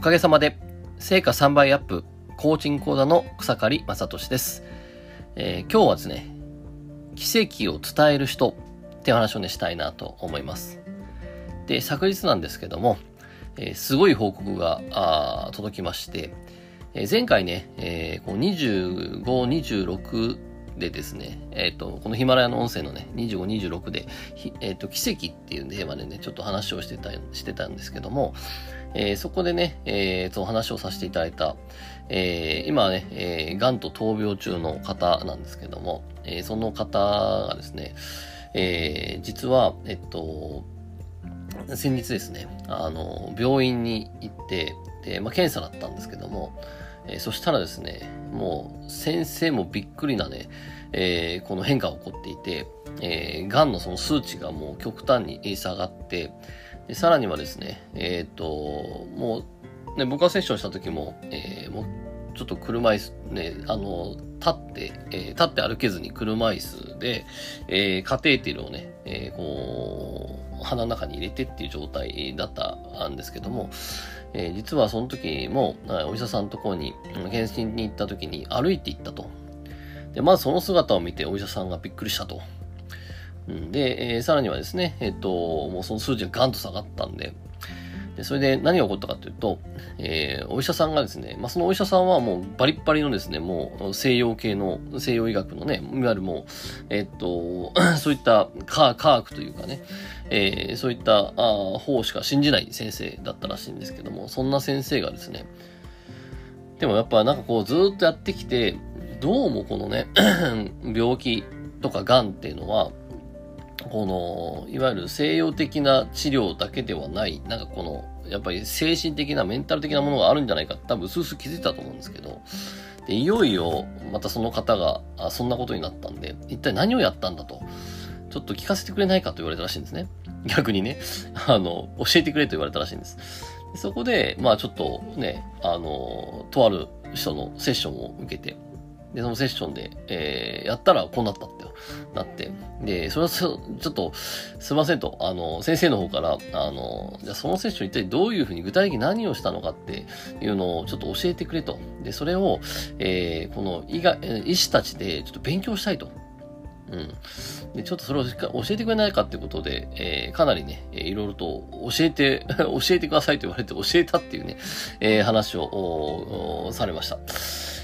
おかげさまで、成果3倍アップ、コーチング講座の草刈正俊です、えー、今日はですね、奇跡を伝える人って話をね、したいなと思います。で、昨日なんですけども、えー、すごい報告があ届きまして、えー、前回ね、えー、こう25、26でですね、えっ、ー、と、このヒマラヤの音声のね、25、26で、えっ、ー、と、奇跡っていうテーマでね、ちょっと話をしてた、してたんですけども、えー、そこでね、えー、その話をさせていただいた、えー、今ね、えー、癌と闘病中の方なんですけども、えー、その方がですね、えー、実は、えっと、先日ですね、あの、病院に行って、で、まあ、検査だったんですけども、えー、そしたらですね、もう先生もびっくりなね、えー、この変化が起こっていて、えー、癌のその数値がもう極端に下がって、でさらにはですね、えっ、ー、と、もう、ね、僕がセッションした時も、えー、もうちょっと車椅子、ね、あの、立って、えー、立って歩けずに車椅子で、えー、カテーテルをね、えー、こう、鼻の中に入れてっていう状態だったんですけども、えー、実はその時も、お医者さんのところに、検診に行った時に歩いて行ったと。で、まずその姿を見てお医者さんがびっくりしたと。で、えー、さらにはですね、えっ、と、もうその数字がガンと下がったんで、でそれで何が起こったかというと、えー、お医者さんがですね、まあ、そのお医者さんはもうバリッバリのですね、もう西洋系の、西洋医学のね、いわゆるもう、えっ、と、そういった科学というかね、えー、そういったあ方しか信じない先生だったらしいんですけども、そんな先生がですね、でもやっぱなんかこうずっとやってきて、どうもこのね、病気とか癌っていうのは、この、いわゆる西洋的な治療だけではない、なんかこの、やっぱり精神的な、メンタル的なものがあるんじゃないか多分、うすうす気づいたと思うんですけど、で、いよいよ、またその方が、あそんなことになったんで、一体何をやったんだと、ちょっと聞かせてくれないかと言われたらしいんですね。逆にね、あの、教えてくれと言われたらしいんです。でそこで、まあちょっとね、あの、とある人のセッションを受けて、で、そのセッションで、えー、やったらこうなったってなって、で、それはちょっと、すいませんと、あの、先生の方から、あの、じゃあそのセッション一体どういうふうに具体的に何をしたのかっていうのをちょっと教えてくれと。で、それを、えー、この医が医師たちでちょっと勉強したいと。うん。で、ちょっとそれを教えてくれないかってことで、えー、かなりね、いろいろと教えて、教えてくださいと言われて教えたっていうね、えー、話をされました。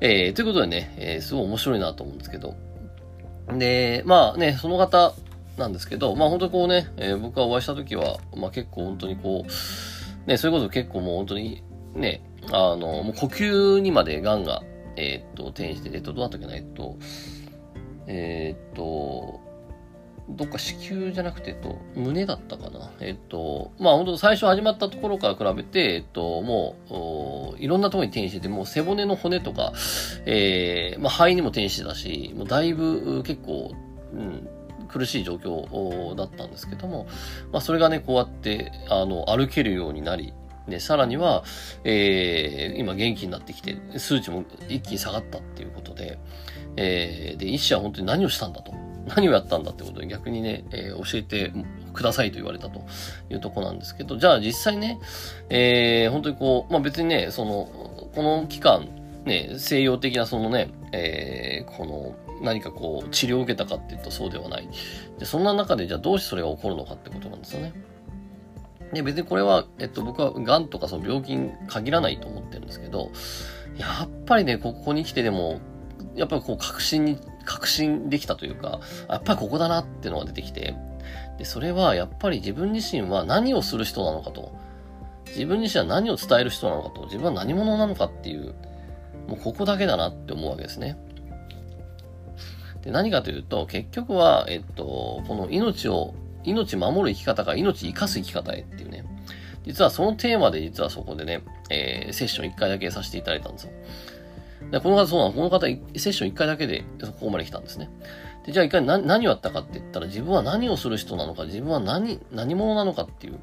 えー、ということでね、えー、すごい面白いなと思うんですけど。で、まあね、その方なんですけど、まあ本当にこうね、えー、僕がお会いした時は、まあ結構本当にこう、ね、そういうこと結構もう本当に、ね、あの、もう呼吸にまで癌が、えー、っと、転移して、えっと、どうなったっけな、えっと、えー、っと、どっか子宮じゃなくて、えっと、胸だったかな。えっと、まあ本当最初始まったところから比べて、えっと、もう、いろんなところに転移してて、もう背骨の骨とか、えー、まあ肺にも転移してたし、もうだいぶ結構、うん、苦しい状況だったんですけども、まあそれがね、こうやって、あの、歩けるようになり、で、さらには、えー、今元気になってきて、数値も一気に下がったっていうことで、えー、で、医師は本当に何をしたんだと。何をやったんだってことで逆にね、えー、教えてくださいと言われたというとこなんですけど、じゃあ実際ね、えー、本当にこう、まあ別にね、その、この期間、ね、西洋的なそのね、えー、この、何かこう、治療を受けたかっていうとそうではない。で、そんな中でじゃあどうしてそれが起こるのかってことなんですよね。で、別にこれは、えっと、僕は癌とかその病気に限らないと思ってるんですけど、やっぱりね、ここに来てでも、やっぱりこう、確信に確信できたというか、やっぱりここだなっていうのが出てきて、で、それはやっぱり自分自身は何をする人なのかと、自分自身は何を伝える人なのかと、自分は何者なのかっていう、もうここだけだなって思うわけですね。で、何かというと、結局は、えっと、この命を、命守る生き方が命生かす生き方へっていうね。実はそのテーマで実はそこでね、えー、セッション1回だけさせていただいたんですよ。で、この方、そうなの、この方、セッション1回だけで、ここまで来たんですね。で、じゃあ一回何何をやったかって言ったら、自分は何をする人なのか、自分は何、何者なのかっていう。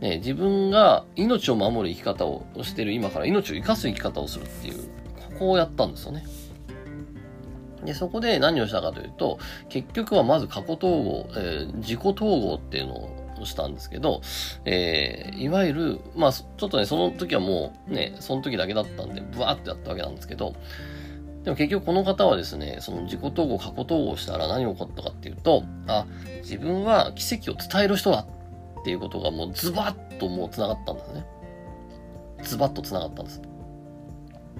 ね、自分が命を守る生き方をしてる今から命を生かす生き方をするっていう、ここをやったんですよね。で、そこで何をしたかというと、結局はまず過去統合、えー、自己統合っていうのをしたんですけど、えー、いわゆる、まあ、ちょっとね、その時はもうね、その時だけだったんで、ブワーってやったわけなんですけど、でも結局この方はですね、その自己統合、過去統合したら何が起こったかっていうと、あ、自分は奇跡を伝える人だっていうことがもうズバッともう繋がったんですね。ズバッと繋がったんです。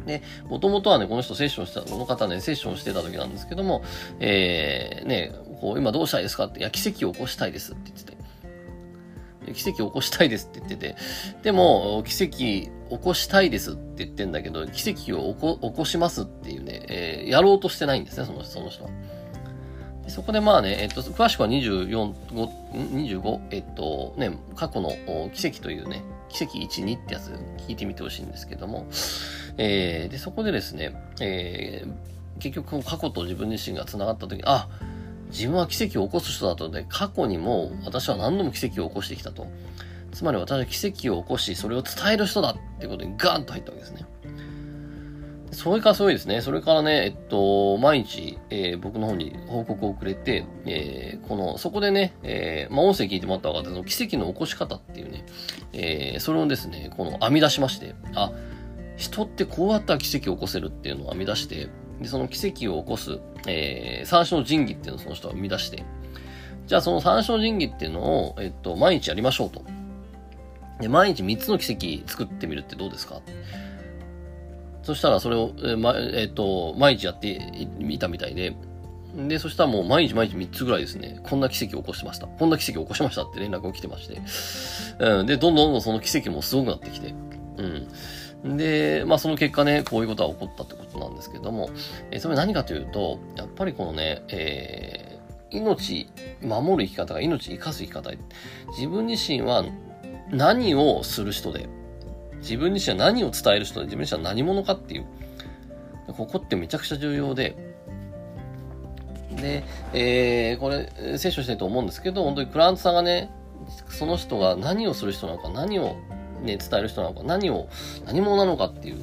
で、もともとはね、この人セッションした、この方ね、セッションしてた時なんですけども、えー、ね、こう、今どうしたいですかって、いや、奇跡を起こしたいですって言ってて。奇跡を起こしたいですって言ってて、でも、奇跡起こしたいですって言ってんだけど、奇跡を起こしますっていうね、えー、やろうとしてないんですね、そのその人は。そこでまあね、えっと、詳しくは24、5 25、えっと、ね、過去の奇跡というね、奇跡1、2ってやつ聞いてみてほしいんですけども、えー、で、そこでですね、えー、結局過去と自分自身が繋がった時に、あ、自分は奇跡を起こす人だとで、過去にも私は何度も奇跡を起こしてきたと。つまり私は奇跡を起こし、それを伝える人だっていうことにガーンと入ったわけですね。それからすごいですね。それからね、えっと、毎日、えー、僕の方に報告をくれて、えー、この、そこでね、えー、まあ、音声聞いてもらった方がその奇跡の起こし方っていうね、えー、それをですね、この編み出しまして、あ、人ってこうやったら奇跡を起こせるっていうのを編み出して、で、その奇跡を起こす、えー、三種の神器っていうのをその人は生み出して、じゃあその三種の神器っていうのを、えっと、毎日やりましょうと。で、毎日3つの奇跡作ってみるってどうですか？そしたらそれを、えー、ま、えっと、毎日やってみたみたいで、で、そしたらもう毎日毎日3つぐらいですね、こんな奇跡を起こしてました。こんな奇跡を起こしましたって連絡が来てまして。うん、で、どんどんどんその奇跡もすごくなってきて。うん。で、まあその結果ね、こういうことが起こったってことなんですけども、え、それ何かというと、やっぱりこのね、えー、命、守る生き方が命生かす生き方。自分自身は何をする人で、自分自身は何を伝える人で、自分自身は何者かっていう。ここってめちゃくちゃ重要で、で、えー、これ、セッションしたいと思うんですけど、本当にクラントさんがね、その人が何をする人なのか、何をね、伝える人なのか、何を、何者なのかっていう、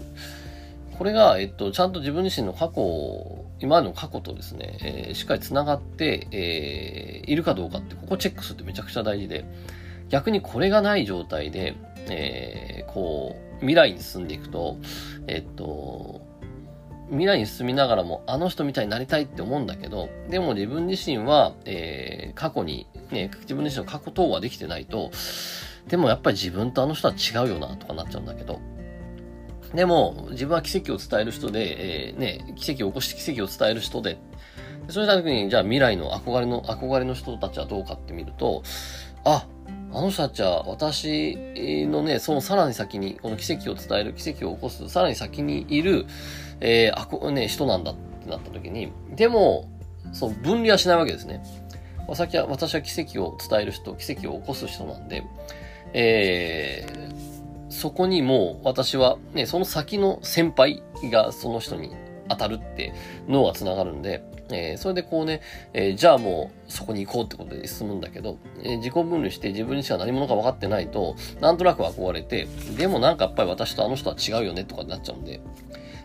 これが、えっと、ちゃんと自分自身の過去、今までの過去とですね、えー、しっかり繋がって、えー、いるかどうかって、ここチェックするってめちゃくちゃ大事で、逆にこれがない状態で、えー、こう、未来に進んでいくと、えっと、未来に進みながらも、あの人みたいになりたいって思うんだけど、でも自分自身は、えー、過去に、ね、自分自身の過去等はできてないと、でもやっぱり自分とあの人は違うよなとかなっちゃうんだけど、でも自分は奇跡を伝える人で、えー、ね、奇跡を起こして奇跡を伝える人で、そうした時に、じゃあ未来の憧れの、憧れの人たちはどうかって見ると、あ、あの人たちは私のね、そのさらに先に、この奇跡を伝える、奇跡を起こす、さらに先にいる、えー、あこ、ね、人なんだってなった時に、でも、そう、分離はしないわけですね。私は、私は奇跡を伝える人、奇跡を起こす人なんで、えー、そこにもう私はね、その先の先輩がその人に当たるって脳が繋がるんで、えー、それでこうね、えー、じゃあもうそこに行こうってことで進むんだけど、えー、自己分離して自分にしか何者か分かってないと、なんとなく憧れて、でもなんかやっぱり私とあの人は違うよねとかになっちゃうんで、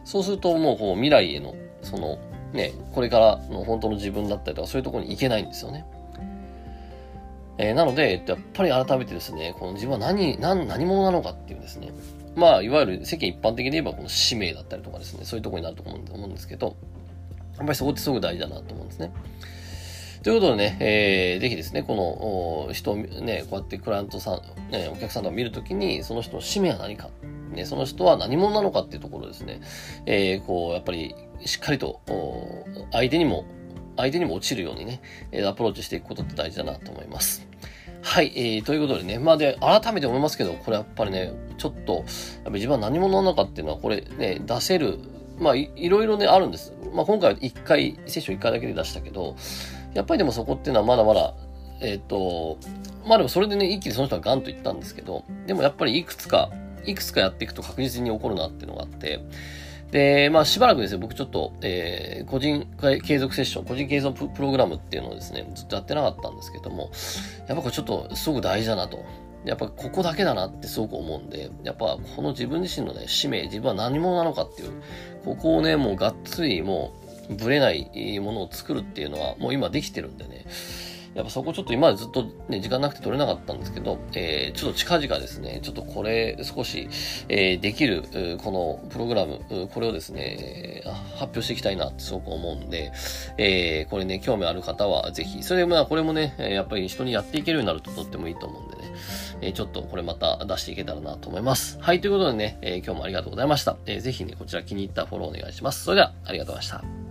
そうするともうこう未来への、その、ね、これからの本当の自分だったりとかそういうところに行けないんですよね。えー、なので、やっぱり改めてですね、この自分は何、何、何者なのかっていうですね、まあ、いわゆる世間一般的に言えばこの使命だったりとかですね、そういうとこになると思うんですけど、やっぱりそこってすごく大事だなと思うんですね。ということでね、えー、ぜひですね、この人をね、こうやってクライアントさん、ね、お客さんとか見るときに、その人の使命は何か、ね、その人は何者なのかっていうところですね、えー、こう、やっぱりしっかりと、相手にも、相手にも落ちるようにね、アプローチしていくことって大事だなと思います。はい、えー、ということでね、まあで、改めて思いますけど、これやっぱりね、ちょっと、やっぱ自分は何者なのかっていうのは、これね、出せる、まあい、いろいろね、あるんです。まあ今回は1回、セッション1回だけで出したけど、やっぱりでもそこっていうのはまだまだ、えっ、ー、と、まあでもそれでね、一気にその人はガンと言ったんですけど、でもやっぱりいくつか、いくつかやっていくと確実に起こるなっていうのがあって、で、まあしばらくですね、僕ちょっと、えー、個人継続セッション、個人継続プログラムっていうのをですね、ずっとやってなかったんですけども、やっぱこれちょっとすごく大事だなと。やっぱここだけだなってすごく思うんで、やっぱこの自分自身のね、使命、自分は何者なのかっていう、ここをね、もうがっつりもう、ぶれないものを作るっていうのはもう今できてるんでね、やっぱそこちょっと今までずっとね、時間なくて取れなかったんですけど、えー、ちょっと近々ですね、ちょっとこれ少し、えー、できる、このプログラム、これをですね、発表していきたいなってすごく思うんで、えー、これね、興味ある方はぜひ、それでまあこれもね、やっぱり人にやっていけるようになるととってもいいと思うんでね、えー、ちょっとこれまた出していけたらなと思います。はい、ということでね、えー、今日もありがとうございました。えー、ぜひね、こちら気に入ったフォローお願いします。それでは、ありがとうございました。